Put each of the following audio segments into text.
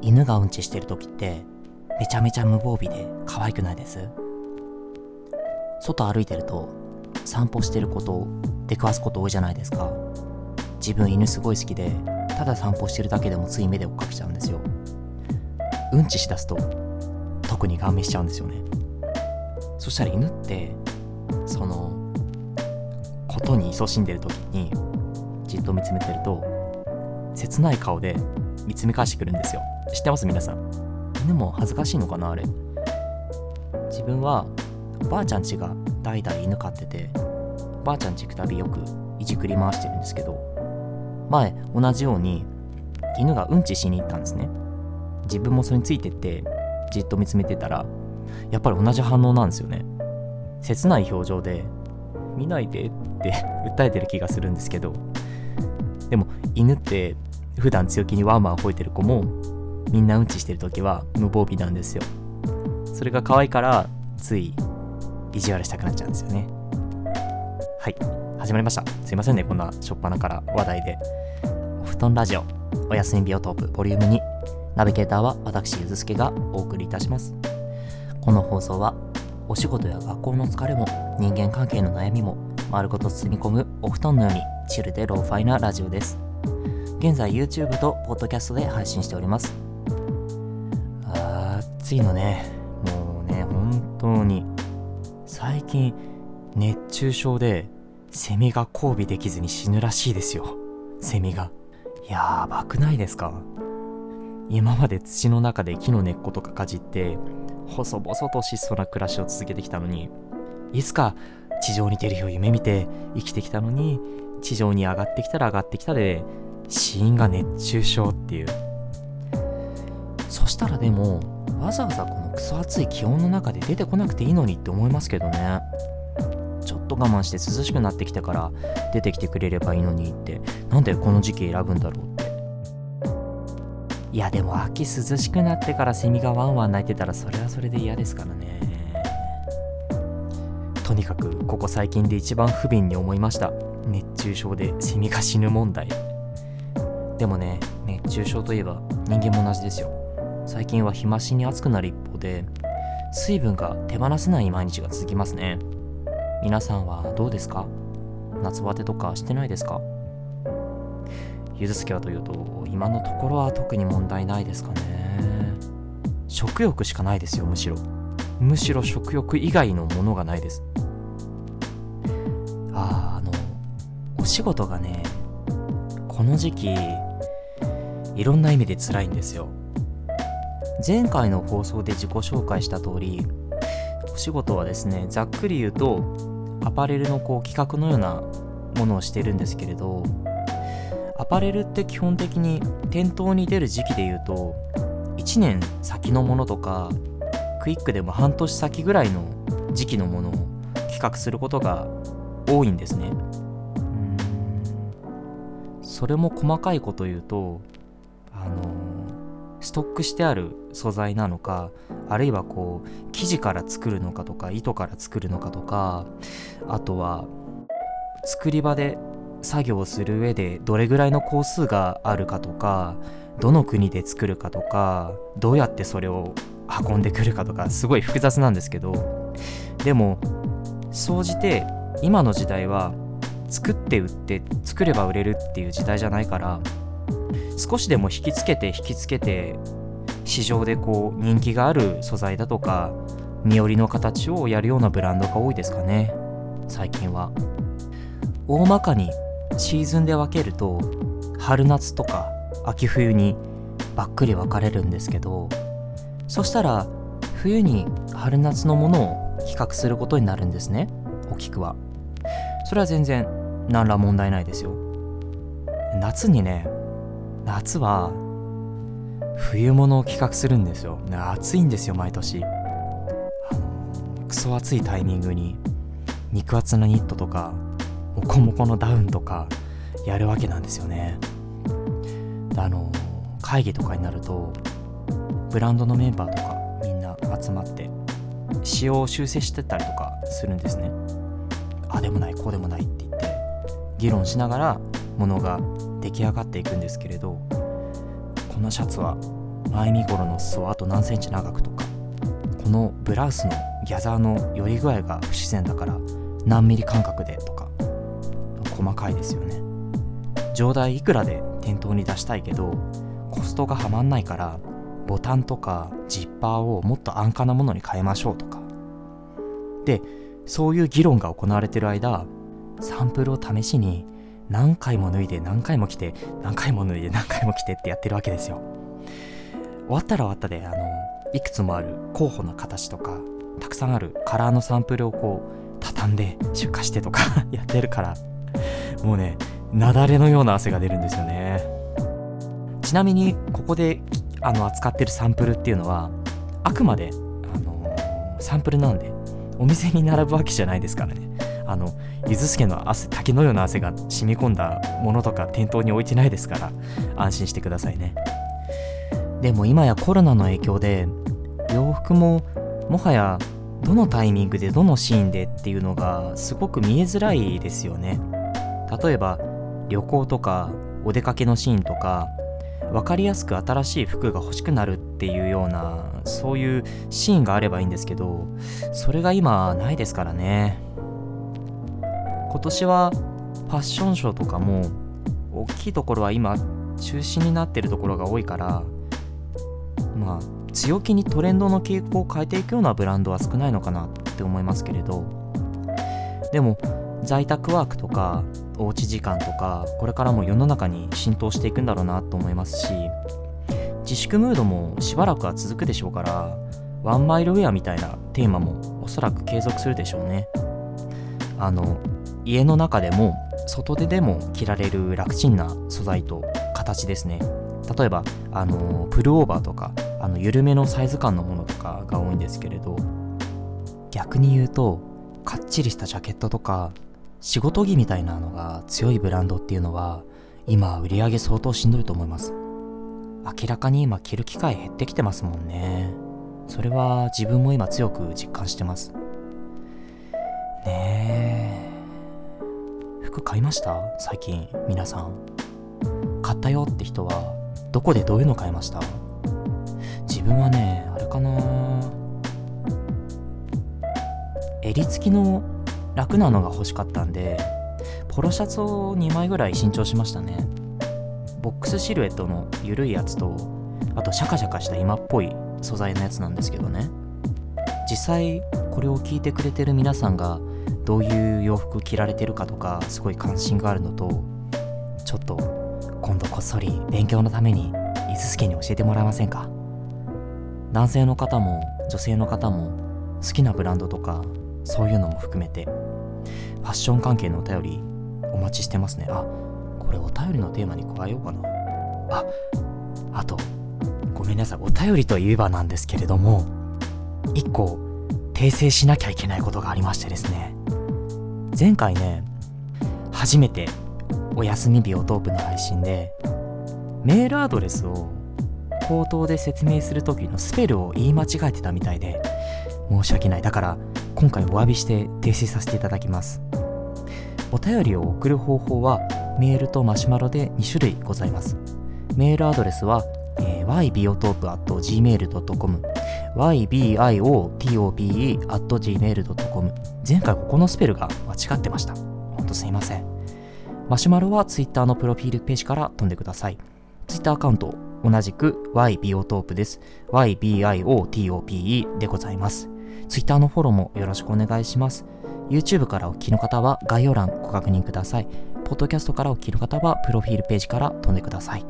犬がうんちしてる時ってめちゃめちゃ無防備で可愛くないです？外歩いてると散歩してること出くわすこと多いじゃないですか。自分犬すごい好きでただ散歩してるだけでもつい目で追っかけちゃうんですよ。うんちしだすと特に顔見しちゃうんですよね。そしたら犬ってそのことに勤しんでる時にじっと見つめてると切ない顔で見つめ返してくるんですよ。知ってます？皆さん。犬も恥ずかしいのかなあれ。自分はおばあちゃん家が代々犬飼ってておばあちゃん家行くたびよくいじくり回してるんですけど前同じように犬がうんちしに行ったんですね。自分もそれについてってじっと見つめてたらやっぱり同じ反応なんですよね。切ない表情で見ないでって訴えてる気がするんですけど。でも犬って普段強気にワンワン吠えてる子もみんなうんちしてる時は無防備なんですよ。それが可愛いからつい意地悪したくなっちゃうんですよね。はい。始まりました。すいませんね。こんなしょっぱなから話題で。お布団ラジオ。おやすみビオトープ。ボリューム2ナビゲーターは私ゆずすけがお送りいたします。この放送はお仕事や学校の疲れも人間関係の悩みも丸ごと包み込むお布団のようにチルでローファイなラジオです。現在 YouTube と Podcast で配信しております。暑いのね。もうね本当に。最近熱中症でセミが交尾できずに死ぬらしいですよ。セミが。やばくないですか？今まで土の中で木の根っことかかじって細々と質素な暮らしを続けてきたのにいつか地上に出る日を夢見て生きてきたのに地上に上がってきたら上がってきたで死因が熱中症っていう。そしたらでもわざわざこのクソ暑い気温の中で出てこなくていいのにって思いますけどね。ちょっと我慢して涼しくなってきてから出てきてくれればいいのにって。なんでこの時期選ぶんだろうって。いやでも秋涼しくなってからセミがワンワン鳴いてたらそれはそれで嫌ですからね。とにかくここ最近で一番不憫に思いました。熱中症でセミが死ぬ問題。でもね熱中症といえば人間も同じですよ。最近は日増しに暑くなる一方で水分が手放せない毎日が続きますね。皆さんはどうですか？夏バテとかしてないですか？ゆずすけはというと今のところは特に問題ないですかね。食欲しかないですよむしろ。むしろ食欲以外のものがないです。あーあのお仕事がねこの時期いろんな意味で辛いんですよ。前回の放送で自己紹介した通りお仕事はですねざっくり言うとアパレルのこう企画のようなものをしてるんですけれどアパレルって基本的に店頭に出る時期で言うと1年先のものとかクイックでも半年先ぐらいの時期のものを企画することが多いんですね。それも細かいこと言うとあのストックしてある素材なのかあるいはこう生地から作るのかとか糸から作るのかとかあとは作り場で作業する上でどれぐらいの工数があるかとかどの国で作るかとかどうやってそれを運んでくるかとかすごい複雑なんですけどでも総じて今の時代は作って売って作れば売れるっていう時代じゃないから少しでも引きつけて引きつけて市場でこう人気がある素材だとか身寄りの形をやるようなブランドが多いですかね。最近は。大まかにシーズンで分けると春夏とか秋冬にばっくり分かれるんですけどそしたら冬に春夏のものを比較することになるんですね。大きくは。それは全然何ら問題ないですよ。夏にね夏は冬物を企画するんですよ。暑いんですよ毎年。クソ暑いタイミングに肉厚なニットとかモコモコのダウンとかやるわけなんですよね。あの会議とかになるとブランドのメンバーとかみんな集まって仕様を修正してたりとかするんですね。あでもないこうでもないって言って議論しながらものが出来上がっていくんですけれどこのシャツは前身頃の裾はあと何センチ長くとかこのブラウスのギャザーの寄り具合が不自然だから何ミリ間隔でとか細かいですよね。上代いくらで店頭に出したいけどコストがはまんないからボタンとかジッパーをもっと安価なものに変えましょうとか。でそういう議論が行われてる間サンプルを試しに何回も脱いで何回も着て何回も脱いで何回も着てってやってるわけですよ。終わったら終わったであのいくつもある候補の形とかたくさんあるカラーのサンプルをこう畳んで出荷してとか やってるからもうね雪崩のような汗が出るんですよね。ちなみにここであの扱ってるサンプルっていうのはあくまで、あのー、サンプルなんでお店に並ぶわけじゃないですからね。あのゆずすけの汗滝のような汗が染み込んだものとか店頭に置いてないですから安心してくださいね。でも今やコロナの影響で洋服ももはやどのタイミングでどのシーンでっていうのがすごく見えづらいですよね。例えば旅行とかお出かけのシーンとか分かりやすく新しい服が欲しくなるっていうようなそういうシーンがあればいいんですけどそれが今ないですからね。今年はファッションショーとかも大きいところは今中止になってるところが多いからまあ強気にトレンドの傾向を変えていくようなブランドは少ないのかなって思いますけれど。でも在宅ワークとかおうち時間とかこれからも世の中に浸透していくんだろうなと思いますし自粛ムードもしばらくは続くでしょうからワンマイルウェアみたいなテーマもおそらく継続するでしょうね。あの家の中でも外ででも着られる楽ちんな素材と形ですね。例えばあのプルオーバーとかあの緩めのサイズ感のものとかが多いんですけれど逆に言うとかっちりしたジャケットとか仕事着みたいなのが強いブランドっていうのは今売り上げ相当しんどいと思います。明らかに今着る機会減ってきてますもんね。それは自分も今強く実感してます。ねえ。服買いました？最近皆さん。買ったよって人はどこでどういうの買いました？自分はねあれかな。襟付きの楽なのが欲しかったんでポロシャツを2枚ぐらい新調しましたね。ボックスシルエットの緩いやつとあとシャカシャカした今っぽい素材のやつなんですけどね。実際これを聞いてくれてる皆さんがどういう洋服着られてるかとかすごい関心があるのとちょっと今度こっそり勉強のために伊豆助に教えてもらえませんか？男性の方も女性の方も好きなブランドとかそういうのも含めてファッション関係のお便りお待ちしてますね。あこれお便りのテーマに加えようかな。ああとごめんなさい。お便りといえばなんですけれども1個訂正しなきゃいけないことがありましてですね。前回ね初めてお休み日をトークの配信でメールアドレスを口頭で説明する時のスペルを言い間違えてたみたいで申し訳ない。だから今回お詫びして訂正させていただきます。お便りを送る方法はメールとマシュマロで2種類ございます。メールアドレスは、えー、ybiotop.gmail.com ybiotope.gmail.com 前回ここのスペルが間違ってましたほんとすいませんマシュマロは Twitter のプロフィールページから飛んでください Twitter アカウント同じく ybiotope です ybiotope でございます Twitter のフォローもよろしくお願いします。YouTube からお聞きの方は概要欄ご確認ください。ポッドキャストからお聞きの方はプロフィールページから飛んでください。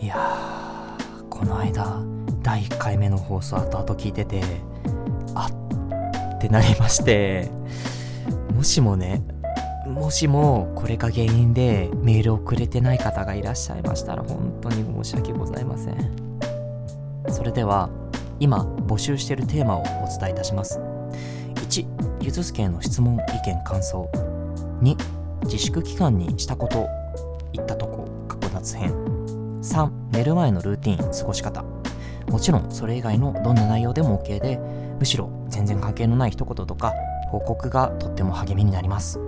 いやー、この間、第1回目の放送後々聞いてて、あってなりまして、もしもね、もしもこれが原因でメールをくれてない方がいらっしゃいましたら本当に申し訳ございません。それでは今募集しているテーマをお伝えいたします。1ゆずすけへの質問意見感想。2自粛期間にしたこと言ったとこ過去夏編3寝る前のルーティン過ごし方。もちろんそれ以外のどんな内容でも OK でむしろ全然関係のない一言とか報告がとっても励みになります。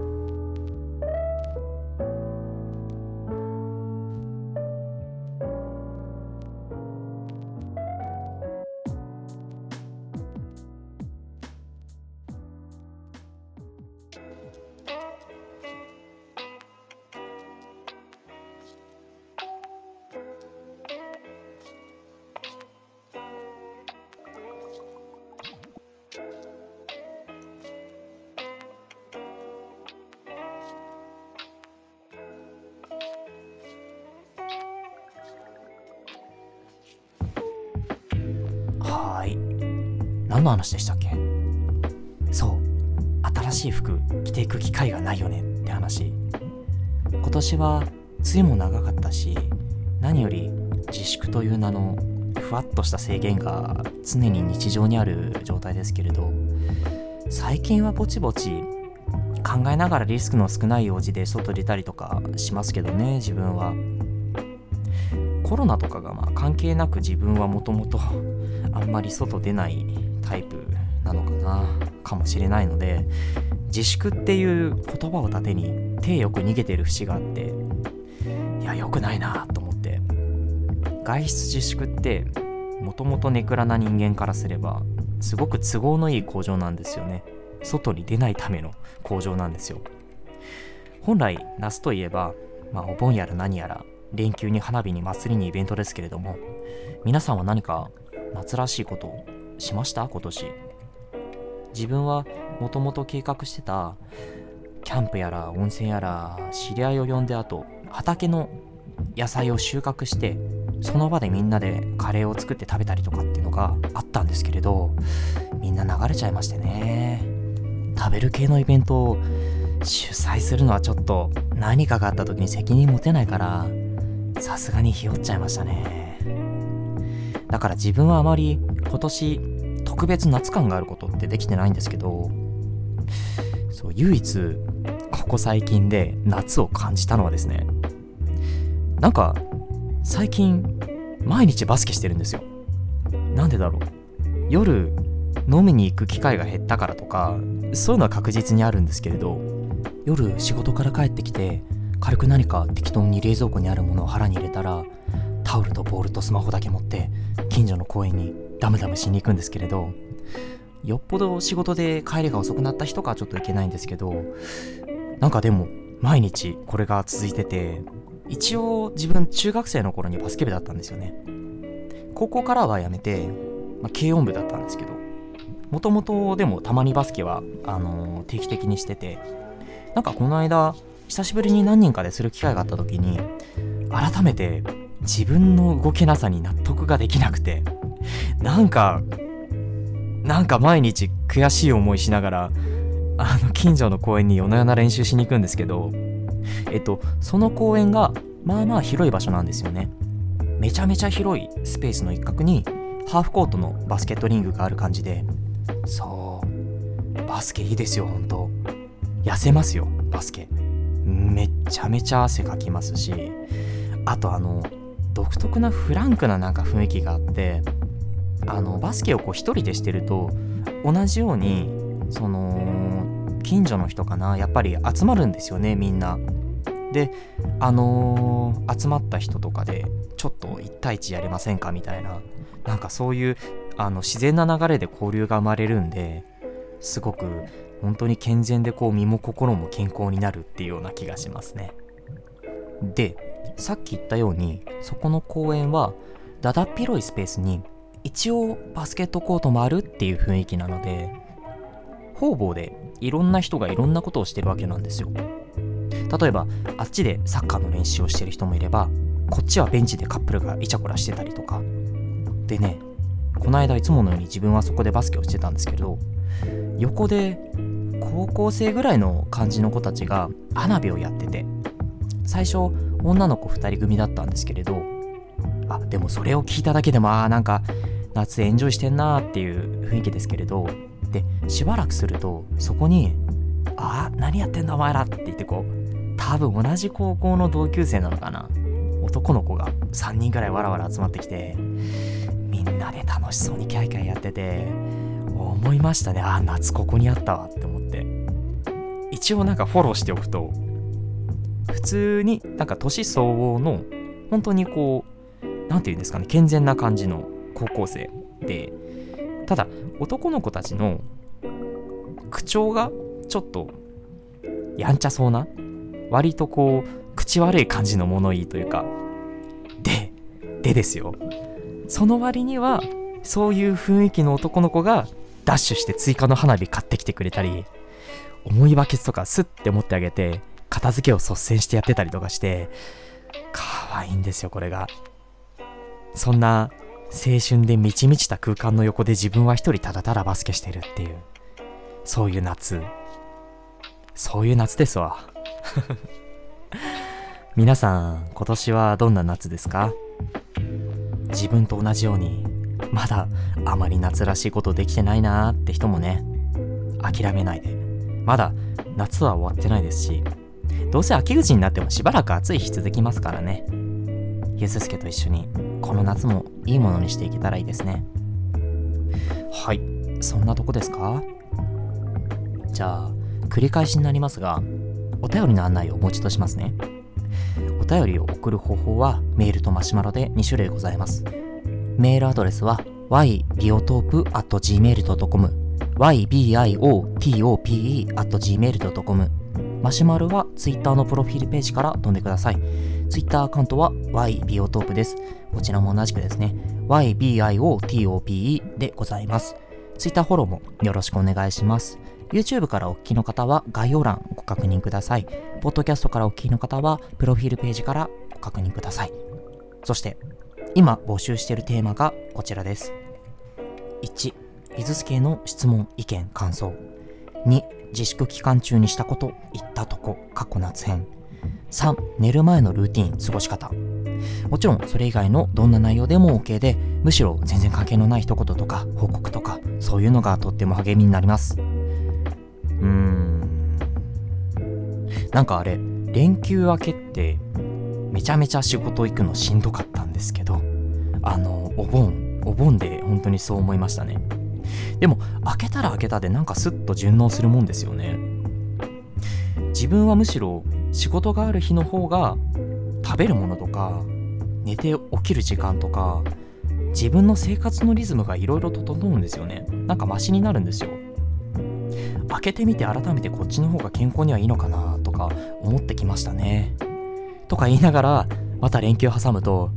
の話でしたっけ？そう。新しい服着ていく機会がないよね。って話。今年は梅雨も長かったし何より自粛という名のふわっとした制限が常に日常にある状態ですけれど最近はぼちぼち考えながらリスクの少ない用事で外出たりとかしますけどね自分は。コロナとかがまあ関係なく自分はもともとあんまり外出ないタイプなのかなかもしれないので自粛っていう言葉を盾に手よく逃げてる節があっていや良くないなと思って。外出自粛ってもともとネクラな人間からすればすごく都合のいい工場なんですよね。外に出ないための工場なんですよ。本来夏といえば、まあ、お盆やら何やら連休に花火に祭りにイベントですけれども皆さんは何か夏らしいことをしました？今年。自分はもともと計画してたキャンプやら温泉やら知り合いを呼んであと畑の野菜を収穫してその場でみんなでカレーを作って食べたりとかっていうのがあったんですけれどみんな流れちゃいましてね。食べる系のイベントを主催するのはちょっと何かがあった時に責任持てないからさすがにひよっちゃいましたね。だから自分はあまり今年特別夏感があることってできてないんですけどそう唯一ここ最近で夏を感じたのはですねなんか最近毎日バスケしてるんですよ。なんでだろう。夜飲みに行く機会が減ったからとかそういうのは確実にあるんですけれど夜仕事から帰ってきて軽く何か適当に冷蔵庫にあるものを腹に入れたらタオルとボールとスマホだけ持って近所の公園にダムダムしに行くんですけれどよっぽど仕事で帰りが遅くなった人かちょっといけないんですけどなんかでも毎日これが続いてて一応自分中学生の頃にバスケ部だったんですよね。高校からは辞めて、まあ、軽音部だったんですけどもともとでもたまにバスケはあのー、定期的にしててなんかこの間久しぶりに何人かでする機会があった時に改めて自分の動けなさに納得ができなくてなんかなんか毎日悔しい思いしながらあの近所の公園に夜な夜な練習しに行くんですけどえっとその公園がまあまあ広い場所なんですよね。めちゃめちゃ広いスペースの一角にハーフコートのバスケットリングがある感じでそう。バスケいいですよほんと痩せますよバスケ。めっちゃめちゃ汗かきますしあとあの独特なフランクななんか雰囲気があってあのバスケをこう一人でしてると同じようにその近所の人かなやっぱり集まるんですよねみんな。であのー、集まった人とかでちょっと1対1やれませんかみたいななんかそういうあの自然な流れで交流が生まれるんですごく本当に健全でこう身も心も健康になるっていうような気がしますね。でさっき言ったようにそこの公園はだだっ広いスペースに一応バスケットコートもあるっていう雰囲気なので方々でいろんな人がいろんなことをしてるわけなんですよ。例えばあっちでサッカーの練習をしてる人もいればこっちはベンチでカップルがイチャコラしてたりとか。でねこの間いつものように自分はそこでバスケをしてたんですけど横で高校生ぐらいの感じの子たちが花火をやってて最初女の子2人組だったんですけれどあでもそれを聞いただけでもああなんか夏エンジョイしてんなーっていう雰囲気ですけれどでしばらくするとそこに「あ何やってんだお前ら」って言ってこう多分同じ高校の同級生なのかな。男の子が3人ぐらいわらわら集まってきてみんなで楽しそうにキャイキャイやってて思いましたね。あ夏ここにあったわって思って。一応なんかフォローしておくと普通になんか年相応の本当にこう何て言うんですかね健全な感じの高校生でただ男の子たちの口調がちょっとやんちゃそうな割とこう口悪い感じの物言いというかででですよ。その割にはそういう雰囲気の男の子がダッシュして追加の花火買ってきてくれたり重いバケツとかスッて持ってあげて片付けを率先してやってたりとかして可愛いんですよこれが。そんな青春で満ち満ちた空間の横で自分は一人ただただバスケしてるっていう、そういう夏。そういう夏ですわ。皆さん、今年はどんな夏ですか？自分と同じように、まだあまり夏らしいことできてないなーって人もね、諦めないで。まだ夏は終わってないですし、どうせ秋口になってもしばらく暑い日続きますからね。ゆずすけと一緒にこの夏もいいものにしていけたらいいですね。はい、そんなとこですか？じゃあ、繰り返しになりますが、お便りの案内をもう一度しますね。お便りを送る方法はメールとマシュマロで2種類ございます。メールアドレスは ybiotope.gmail.com ybiotope.gmail.com マシュマロは Twitter のプロフィールページから飛んでください。Twitter アカウントは ybiotope です。こちらも同じくですね。ybiotope でございます。Twitter フォローもよろしくお願いします。YouTube からお聞きの方は概要欄ご確認ください。ポッドキャストからお聞きの方はプロフィールページからご確認ください。そして、今募集しているテーマがこちらです。1、伊豆系の質問、意見、感想。2、自粛期間中にしたこと、言ったとこ、過去夏編。3、寝る前のルーティン、過ごし方。もちろん、それ以外のどんな内容でも OK で、むしろ全然関係のない一言とか、報告とか、そういうのがとっても励みになります。うーん。なんかあれ、連休明けって、めちゃめちゃ仕事行くのしんどかったんですけど、あの、お盆、お盆で本当にそう思いましたね。でも、開けたら開けたでなんかスッと順応するもんですよね。自分はむしろ仕事がある日の方が食べるものとか寝て起きる時間とか自分の生活のリズムがいろいろ整うんですよね。なんかマシになるんですよ。開けてみて改めてこっちの方が健康にはいいのかなとか思ってきましたね。とか言いながらまた連休挟むと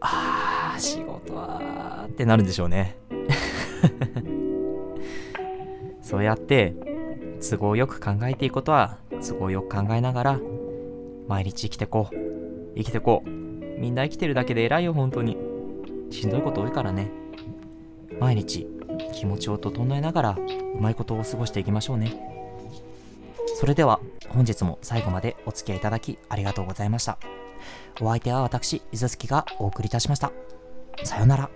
あー仕事はってなるんでしょうね。そうやって都合よく考えていくことは都合よく考えながら毎日生きてこう生きてこう。みんな生きてるだけで偉いよ本当に。しんどいこと多いからね。毎日気持ちを整えながらうまいことを過ごしていきましょうね。それでは本日も最後までお付き合いいただきありがとうございました。お相手は私伊豆月がお送りいたしました。さようなら。